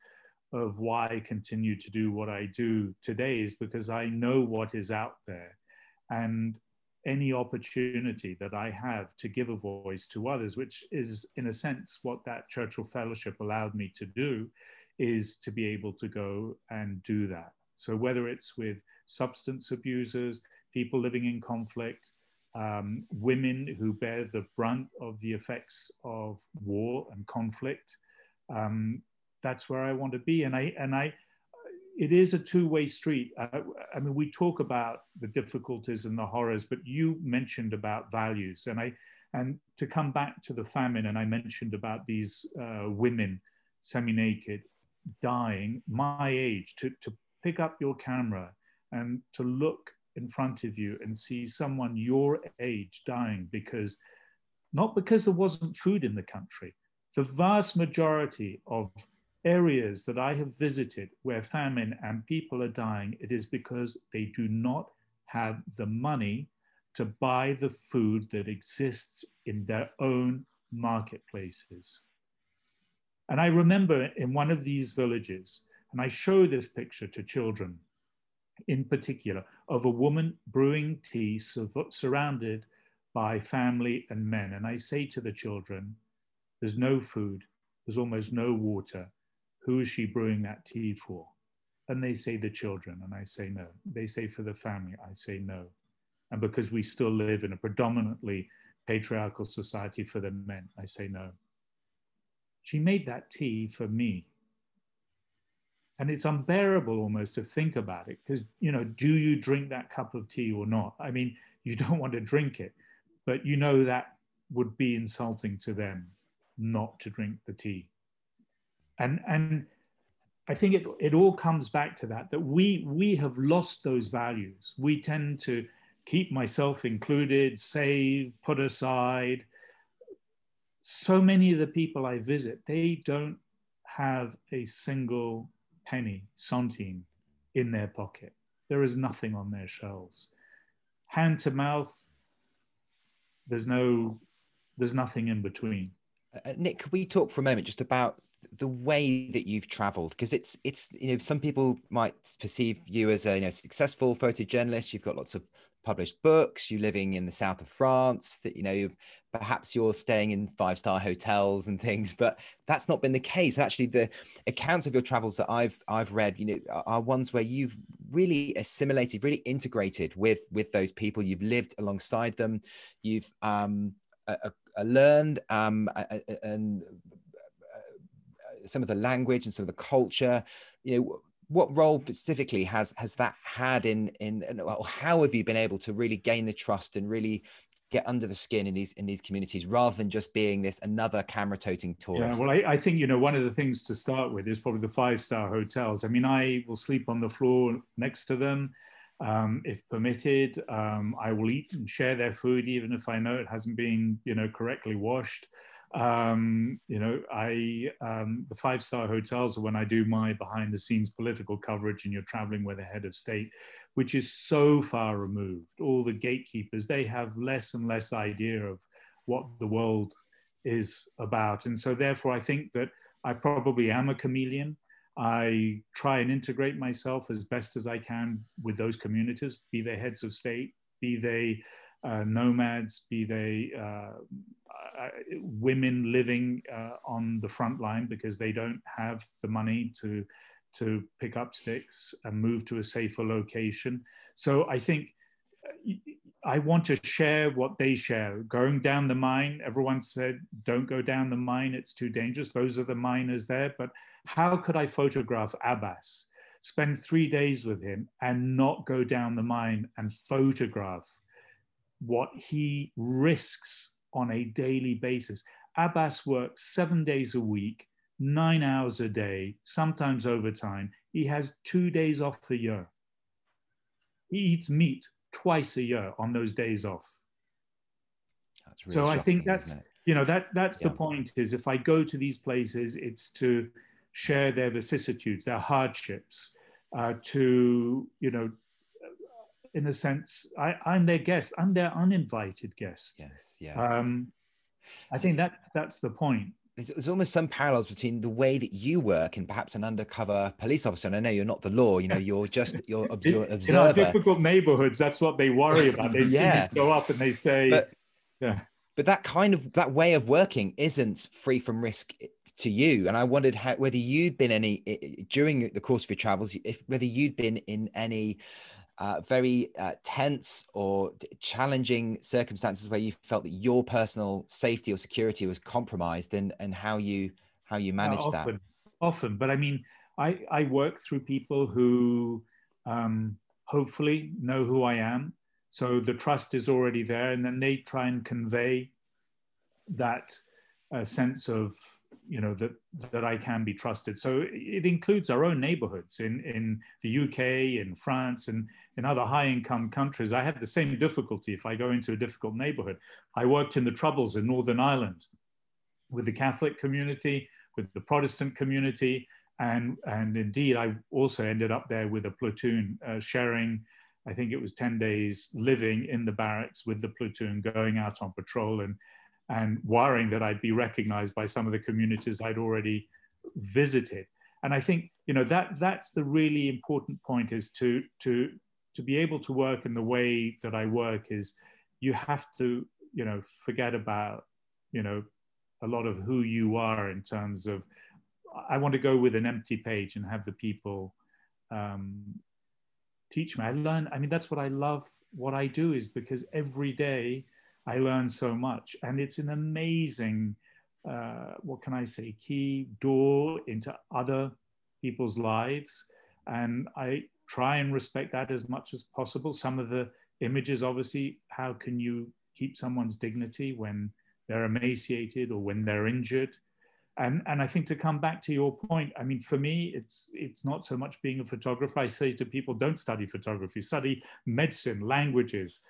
of why I continue to do what I do today is because I know what is out there. And any opportunity that I have to give a voice to others, which is in a sense what that Churchill Fellowship allowed me to do, is to be able to go and do that. So whether it's with substance abusers, people living in conflict, um, women who bear the brunt of the effects of war and conflict, um, that's where I want to be. And I and I, it is a two-way street. I, I mean, we talk about the difficulties and the horrors, but you mentioned about values, and I and to come back to the famine, and I mentioned about these uh, women semi-naked dying my age to, to pick up your camera and to look in front of you and see someone your age dying because not because there wasn't food in the country. The vast majority of areas that I have visited where famine and people are dying, it is because they do not have the money to buy the food that exists in their own marketplaces. And I remember in one of these villages, and I show this picture to children in particular of a woman brewing tea surrounded by family and men. And I say to the children, there's no food, there's almost no water. Who is she brewing that tea for? And they say the children, and I say no. They say for the family, I say no. And because we still live in a predominantly patriarchal society for the men, I say no. She made that tea for me and it's unbearable almost to think about it because you know do you drink that cup of tea or not? I mean you don't want to drink it but you know that would be insulting to them not to drink the tea. And and i think it, it all comes back to that that we we have lost those values. We tend to keep myself included save put aside. So many of the people i visit they don't have a single penny, centime in their pocket. There is nothing on their shelves. Hand to mouth, there's no, there's nothing in between. Uh, Nick, could we talk for a moment just about the way that you've traveled because it's it's you know some people might perceive you as a you know successful photojournalist you've got lots of published books, you're living in the south of France, that you know perhaps you're staying in five star hotels and things, but that's not been the case. And actually, the accounts of your travels that I've I've read, you know, are ones where you've really assimilated, really integrated with with those people. You've lived alongside them. You've um, uh, uh, learned um, and some of the language and some of the culture. You know what role specifically has has that had in in well, how have you been able to really gain the trust and really get under the skin in these in these communities rather than just being this another camera toting tourist? yeah well I, I, think you know one of the things to start with is probably the five star hotels. I mean i will sleep on the floor next to them Um, if permitted, um, I will eat and share their food, even if I know it hasn't been, you know, correctly washed. Um, you know, I um, the five star hotels are when I do my behind the scenes political coverage, and you're traveling with a head of state, which is so far removed. All the gatekeepers they have less and less idea of what the world is about, and so therefore I think that I probably am a chameleon. I try and integrate myself as best as I can with those communities, be they heads of state, be they uh, nomads, be they uh, uh, women living uh, on the front line because they don't have the money to to pick up sticks and move to a safer location. So I think I want to share what they share. Going down the mine, everyone said, don't go down the mine, it's too dangerous. Those are the miners there. But how could I photograph Abbas, spend three days with him, and not go down the mine and photograph what he risks on a daily basis? Abbas works seven days a week, nine hours a day, sometimes overtime. He has two days off a year. He eats meat twice a year on those days off. Really so I think that's you know that that's yeah. the point is if I go to these places, it's to share their vicissitudes, their hardships, uh, to you know, in a sense, I, I'm their guest. I'm their uninvited guest. Yes, yes. Um, I think that that's the point there's, there's, almost some parallels between the way that you work and perhaps an undercover police officer. And I know you're not the law, you know, you're just you're observer. In our difficult neighborhoods, that's what they worry about. They yeah. go up and they say, but, yeah. But that kind of that way of working isn't free from risk to you. And I wondered how, whether you'd been any during the course of your travels, if whether you'd been in any uh, very uh, tense or challenging circumstances where you felt that your personal safety or security was compromised and, and how you how you managed often, that often. But i mean i i work through people who um, hopefully know who i am. So the trust is already there and then they try and convey that uh, sense of you know that that I can be trusted. So it includes our own neighborhoods in in the UK, in France, and in other high-income countries. I have the same difficulty if I go into a difficult neighborhood. I worked in the Troubles in Northern Ireland with the Catholic community, with the Protestant community, and and indeed I also ended up there with a platoon uh, sharing. I think it was 10 days living in the barracks with the platoon, going out on patrol and and worrying that I'd be recognized by some of the communities I'd already visited. And I think you know that that's the really important point is to to to be able to work in the way that I work is you have to you know forget about you know a lot of who you are in terms of I want to go with an empty page and have the people um, teach me. I learn. I mean, that's what I love. What I do is because every day I learned so much. And it's an amazing, uh, what can I say, key door into other people's lives. And I try and respect that as much as possible. Some of the images, obviously, how can you keep someone's dignity when they're emaciated or when they're injured? And, and I think to come back to your point, I mean, for me, it's it's not so much being a photographer. I say to people, don't study photography, study medicine, languages,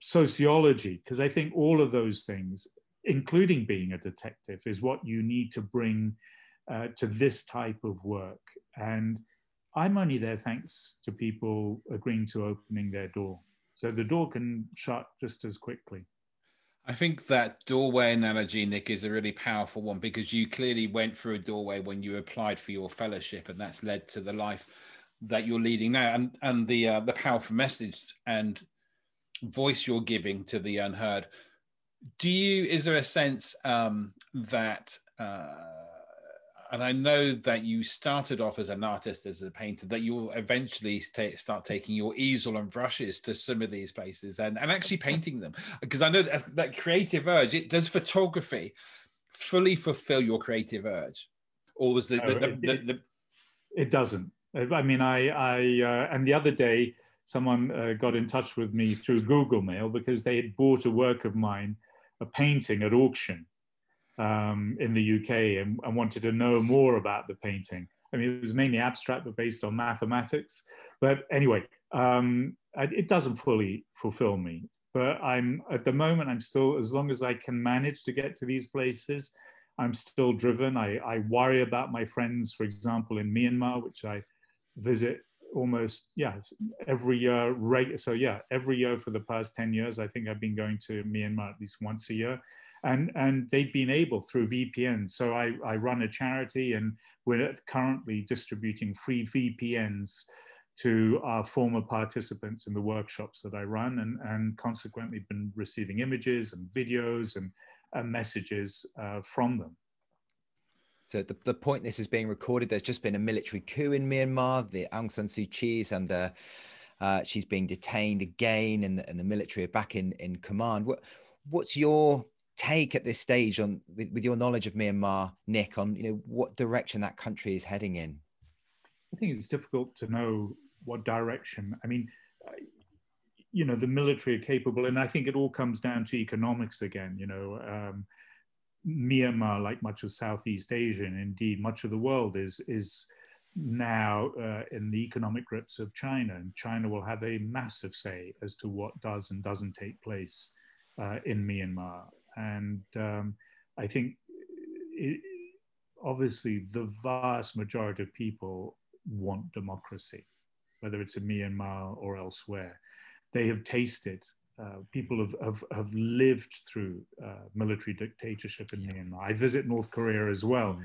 sociology, because I think all of those things, including being a detective, is what you need to bring uh, to this type of work. And I'm only there thanks to people agreeing to opening their door. So the door can shut just as quickly. I think that doorway analogy, Nick, is a really powerful one because you clearly went through a doorway when you applied for your fellowship, and that's led to the life that you're leading now, and and the uh, the powerful message and voice you're giving to the unheard do you is there a sense um, that uh, and I know that you started off as an artist, as a painter, that you'll eventually start taking your easel and brushes to some of these places and, and actually painting them. Because I know that, that creative urge, it does photography fully fulfill your creative urge? Or was the, no, the, the, it, the, it, doesn't. I mean, I, I uh, and the other day, someone uh, got in touch with me through Google Mail because they had bought a work of mine, a painting at auction um, in the UK, and, and, wanted to know more about the painting. I mean, it was mainly abstract, but based on mathematics. But anyway, um, it doesn't fully fulfill me. But I'm at the moment, I'm still, as long as I can manage to get to these places, I'm still driven. I, I worry about my friends, for example, in Myanmar, which I visit almost yeah every year right so yeah every year for the past 10 years i think i've been going to myanmar at least once a year. And and they've been able through vpn so i i run a charity and we're currently distributing free vpns to our former participants in the workshops that i run and and consequently been receiving images and videos and uh, messages uh, from them so the, the point this is being recorded, there's just been a military coup in Myanmar. The Aung San Suu Kyi is under, uh, she's being detained again, and the, and the military are back in, in command. What, what's your take at this stage on, with, with your knowledge of Myanmar, Nick, on you know what direction that country is heading in? I think it's difficult to know what direction. I mean, you know, the military are capable, and I think it all comes down to economics again. You know. Um, Myanmar, like much of Southeast Asia, and indeed much of the world, is is now uh, in the economic grips of China, and China will have a massive say as to what does and doesn't take place uh, in Myanmar. And um, I think, it, obviously, the vast majority of people want democracy, whether it's in Myanmar or elsewhere. They have tasted uh, people have, have, have lived through uh, military dictatorship in Myanmar. I visit North Korea as well.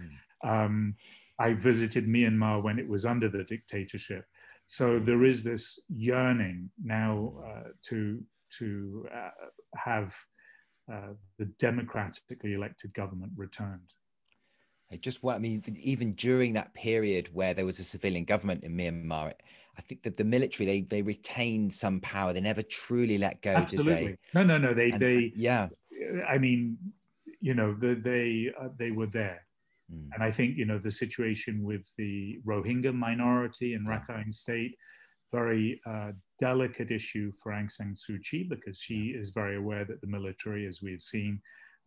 Mm. Um, I visited Myanmar when it was under the dictatorship. So there is this yearning now uh, to, to uh, have uh, the democratically elected government returned. I just what I mean, even during that period where there was a civilian government in Myanmar, I think that the military they they retained some power. They never truly let go, Absolutely. did they? No, no, no. They and, they yeah. I mean, you know, the, they uh, they were there, mm. and I think you know the situation with the Rohingya minority in Rakhine State, very uh, delicate issue for Aung San Suu Kyi because she is very aware that the military, as we've seen,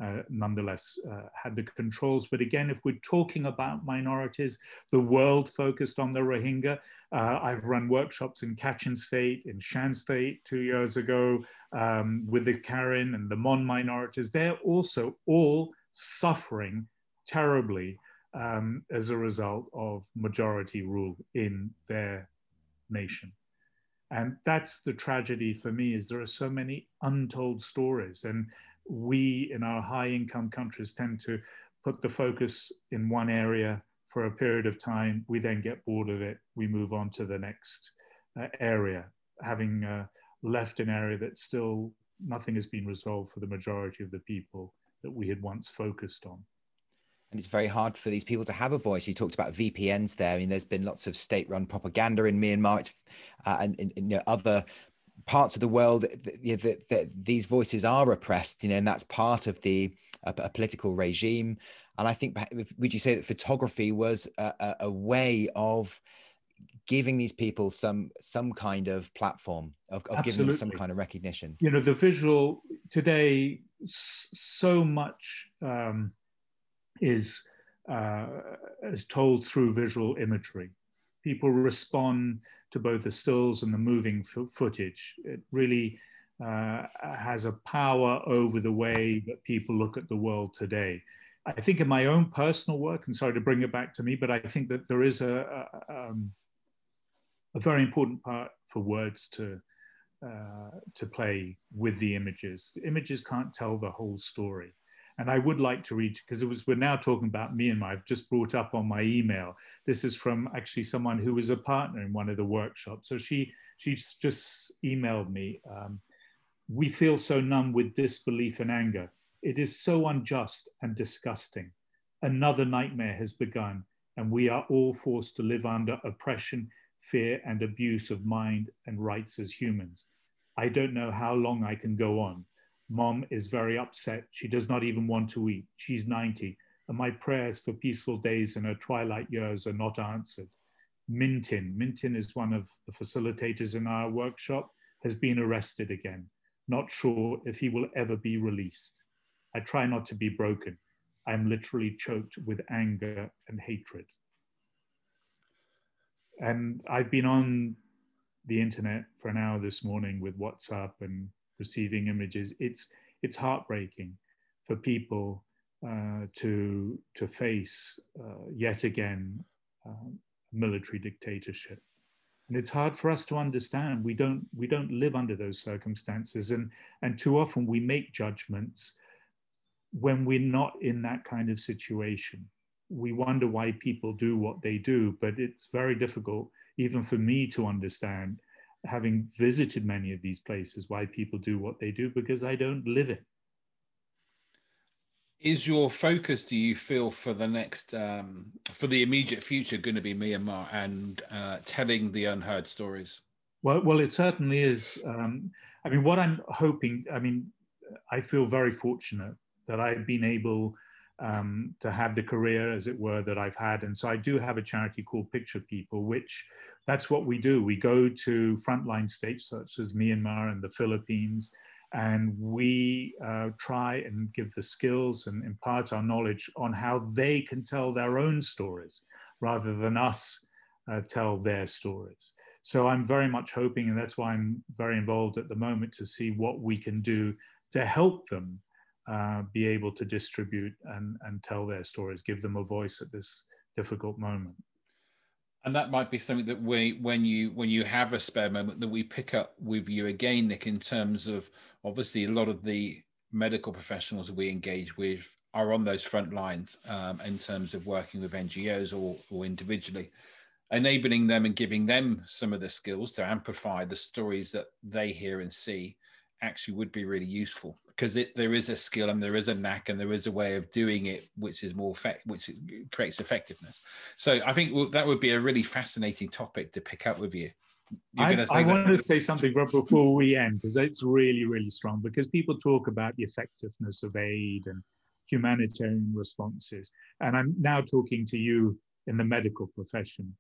uh, nonetheless uh, had the controls. But again, if we're talking about minorities, the world focused on the Rohingya. Uh, I've run workshops in Kachin State, in Shan State two years ago um, with the Karen and the Mon minorities. They're also all suffering terribly um, as a result of majority rule in their nation. And that's the tragedy for me is there are so many untold stories. And we in our high income countries tend to put the focus in one area for a period of time. We then get bored of it. We move on to the next uh, area, having uh, left an area that still nothing has been resolved for the majority of the people that we had once focused on. And it's very hard for these people to have a voice. You talked about VPNs there. I mean, there's been lots of state-run propaganda in Myanmar uh, and, and, you know, other parts of the world that, that, these voices are repressed, you know, and that's part of the a, a political regime. And I think, would you say that photography was a, a, way of giving these people some some kind of platform of, of giving them some kind of recognition? You know, the visual today, so much um, is uh, is told through visual imagery. People respond to both the stills and the moving footage. It really uh, has a power over the way that people look at the world today. I think in my own personal work, and sorry to bring it back to me, but I think that there is a, a, um, a very important part for words to uh, to play with the images. The images can't tell the whole story. And I would like to read, because it was, we're now talking about Myanmar. I've just brought up on my email. This is from actually someone who was a partner in one of the workshops. So she, she just emailed me. Um, we feel so numb with disbelief and anger. It is so unjust and disgusting. Another nightmare has begun, and we are all forced to live under oppression, fear, and abuse of mind and rights as humans. I don't know how long I can go on. Mom is very upset. She does not even want to eat. She's 90, and my prayers for peaceful days in her twilight years are not answered. Mintin, Mintin is one of the facilitators in our workshop, has been arrested again. Not sure if he will ever be released. I try not to be broken. I am literally choked with anger and hatred. And I've been on the internet for an hour this morning with WhatsApp and receiving images. It's it's heartbreaking for people uh, to to face uh, yet again uh, military dictatorship, and it's hard for us to understand. We don't we don't live under those circumstances, and and too often we make judgments when we're not in that kind of situation. We wonder why people do what they do, but it's very difficult, even for me, to understand, having visited many of these places, why people do what they do, because I don't live it. Is your focus, do you feel, for the next, um, for the immediate future, going to be Myanmar and uh, telling the unheard stories? Well, well, it certainly is. Um, I mean, what I'm hoping, I mean, I feel very fortunate that I've been able um, to have the career, as it were, that I've had. And so I do have a charity called Picture People, which that's what we do. We go to frontline states such as Myanmar and the Philippines, and we uh, try and give the skills and impart our knowledge on how they can tell their own stories rather than us uh, tell their stories. So I'm very much hoping, and that's why I'm very involved at the moment, to see what we can do to help them uh, be able to distribute and, and tell their stories, give them a voice at this difficult moment. And that might be something that we, when you when you have a spare moment, that we pick up with you again, Nick, in terms of obviously a lot of the medical professionals we engage with are on those front lines um, in terms of working with NGOs or, or individually, enabling them and giving them some of the skills to amplify the stories that they hear and see actually would be really useful because it, there is a skill and there is a knack and there is a way of doing it which is more which creates effectiveness. So I think that would be a really fascinating topic to pick up with you. I, I want to say something before we end because it's really, really strong because people talk about the effectiveness of aid and humanitarian responses. And I'm now talking to you in the medical profession.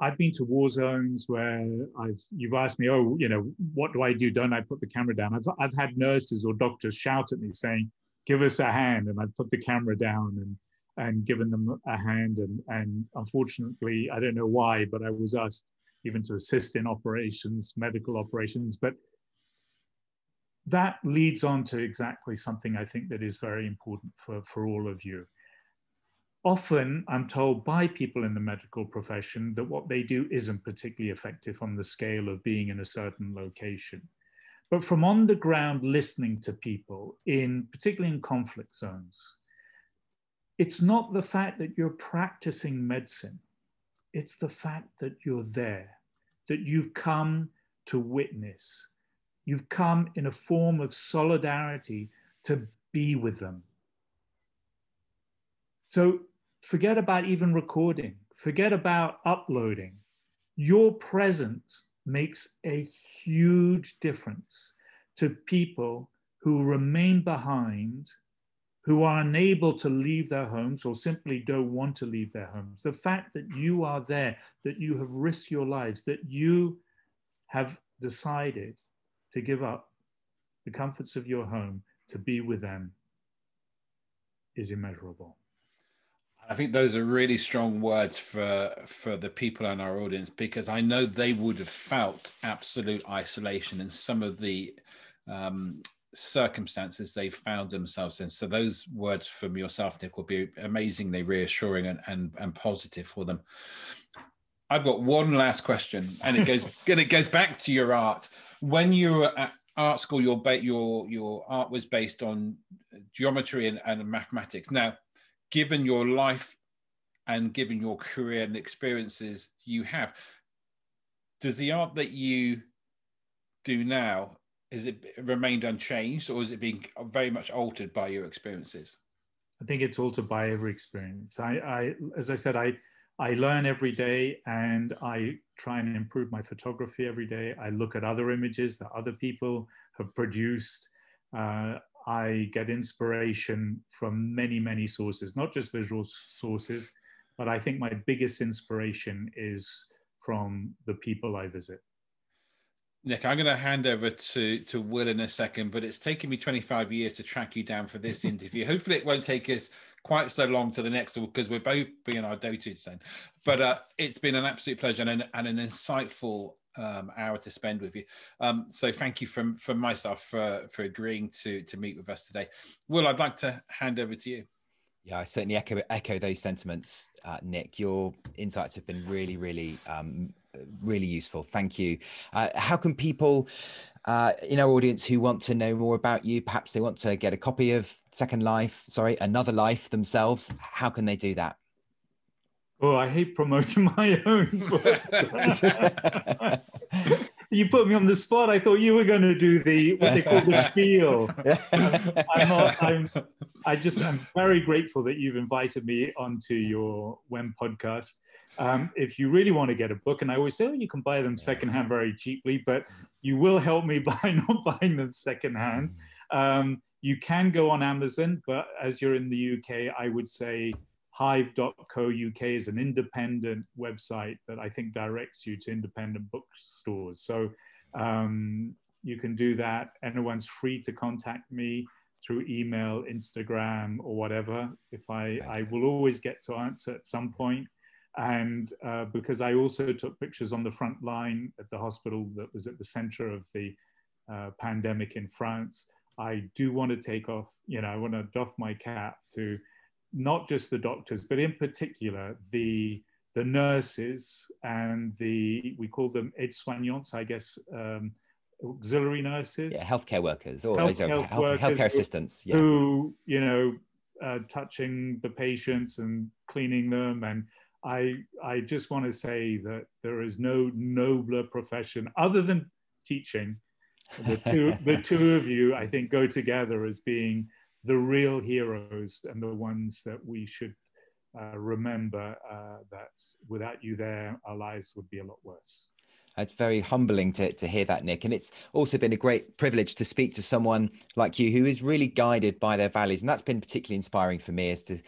I've been to war zones where I've you've asked me, oh, you know, what do I do? Don't I put the camera down? I've I've had nurses or doctors shout at me saying, "Give us a hand," and I've put the camera down and and given them a hand. And and unfortunately, I don't know why, but I was asked even to assist in operations, medical operations. But that leads on to exactly something I think that is very important for for all of you often I'm told by people in the medical profession that what they do isn't particularly effective on the scale of being in a certain location. But from on the ground listening to people in particularly in conflict zones, it's not the fact that you're practicing medicine, it's the fact that you're there, that you've come to witness. You've come in a form of solidarity to be with them. So Forget about even recording, forget about uploading. Your presence makes a huge difference to people who remain behind, who are unable to leave their homes or simply don't want to leave their homes. The fact that you are there, that you have risked your lives, that you have decided to give up the comforts of your home to be with them is immeasurable. I think those are really strong words for for the people in our audience because I know they would have felt absolute isolation in some of the um, circumstances they found themselves in. So those words from yourself, Nick, will be amazingly reassuring and and, and positive for them. I've got one last question, and it goes and it goes back to your art. When you were at art school, your your your art was based on geometry and, and mathematics. Now given your life and given your career and the experiences you have, does the art that you do now is it remained unchanged or is it being very much altered by your experiences? I think it's altered by every experience. I, I as I said, I I learn every day and I try and improve my photography every day. I look at other images that other people have produced. Uh, I get inspiration from many, many sources, not just visual sources, but I think my biggest inspiration is from the people I visit. Nick, I'm going to hand over to, to Will in a second, but it's taken me 25 years to track you down for this interview. Hopefully, it won't take us quite so long to the next one because we're both being our dotage then. But uh, it's been an absolute pleasure and an, and an insightful um, hour to spend with you. Um, so thank you from from myself for for agreeing to to meet with us today. Will, I'd like to hand over to you. Yeah, I certainly echo echo those sentiments, uh, Nick. Your insights have been really, really, um, really useful. Thank you. Uh, how can people uh, in our audience who want to know more about you, perhaps they want to get a copy of Second Life, sorry, Another Life themselves, how can they do that? Oh, I hate promoting my own you put me on the spot. I thought you were going to do the what they call the spiel. I'm, not, I'm, I just I'm very grateful that you've invited me onto your WEM podcast. Um, if you really want to get a book, and I always say, oh, you can buy them secondhand very cheaply, but you will help me by not buying them secondhand. Mm. Um, you can go on Amazon, but as you're in the UK, I would say hive.co.uk is an independent website that I think directs you to independent bookstores. So um, you can do that. Anyone's free to contact me through email, Instagram, or whatever. If I, I will always get to answer at some point. And uh, because I also took pictures on the front line at the hospital that was at the center of the uh, pandemic in France, I do want to take off, you know, I want to doff my cap to not just the doctors, but in particular the the nurses and the we call them aides-soignants, I guess, um, auxiliary nurses, yeah, healthcare workers or health, health, health workers healthcare assistants, yeah. who you know uh, touching the patients and cleaning them and I I just want to say that there is no nobler profession other than teaching. The two the two of you I think go together as being the real heroes and the ones that we should uh, remember uh, that without you there, our lives would be a lot worse. It's very humbling to, to hear that, Nick. And it's also been a great privilege to speak to someone like you who is really guided by their values. And that's been particularly inspiring for me as to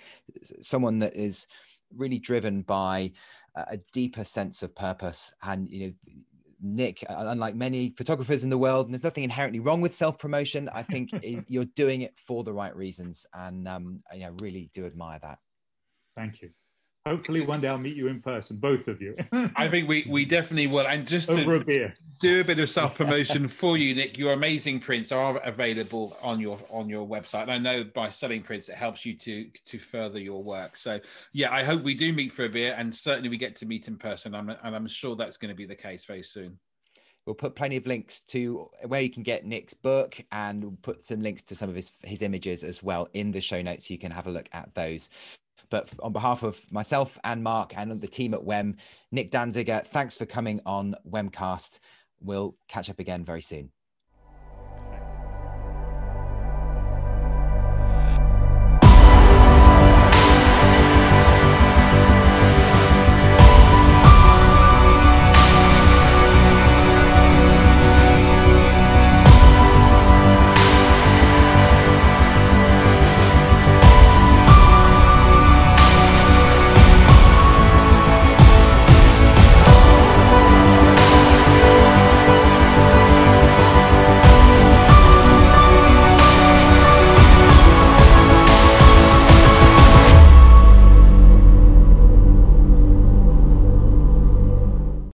someone that is really driven by a deeper sense of purpose and, you know, Nick, uh, unlike many photographers in the world, and there's nothing inherently wrong with self promotion. I think you're doing it for the right reasons, and um, I really do admire that. Thank you. Hopefully, one day I'll meet you in person, both of you. I think we, we definitely will. And just Over to a beer. do a bit of self promotion for you, Nick. Your amazing prints are available on your on your website. And I know by selling prints, it helps you to to further your work. So yeah, I hope we do meet for a beer, and certainly we get to meet in person. I'm, and I'm sure that's going to be the case very soon. We'll put plenty of links to where you can get Nick's book and we'll put some links to some of his, his images as well in the show notes. So you can have a look at those. But on behalf of myself and Mark and the team at WEM, Nick Danziger, thanks for coming on WEMcast. We'll catch up again very soon.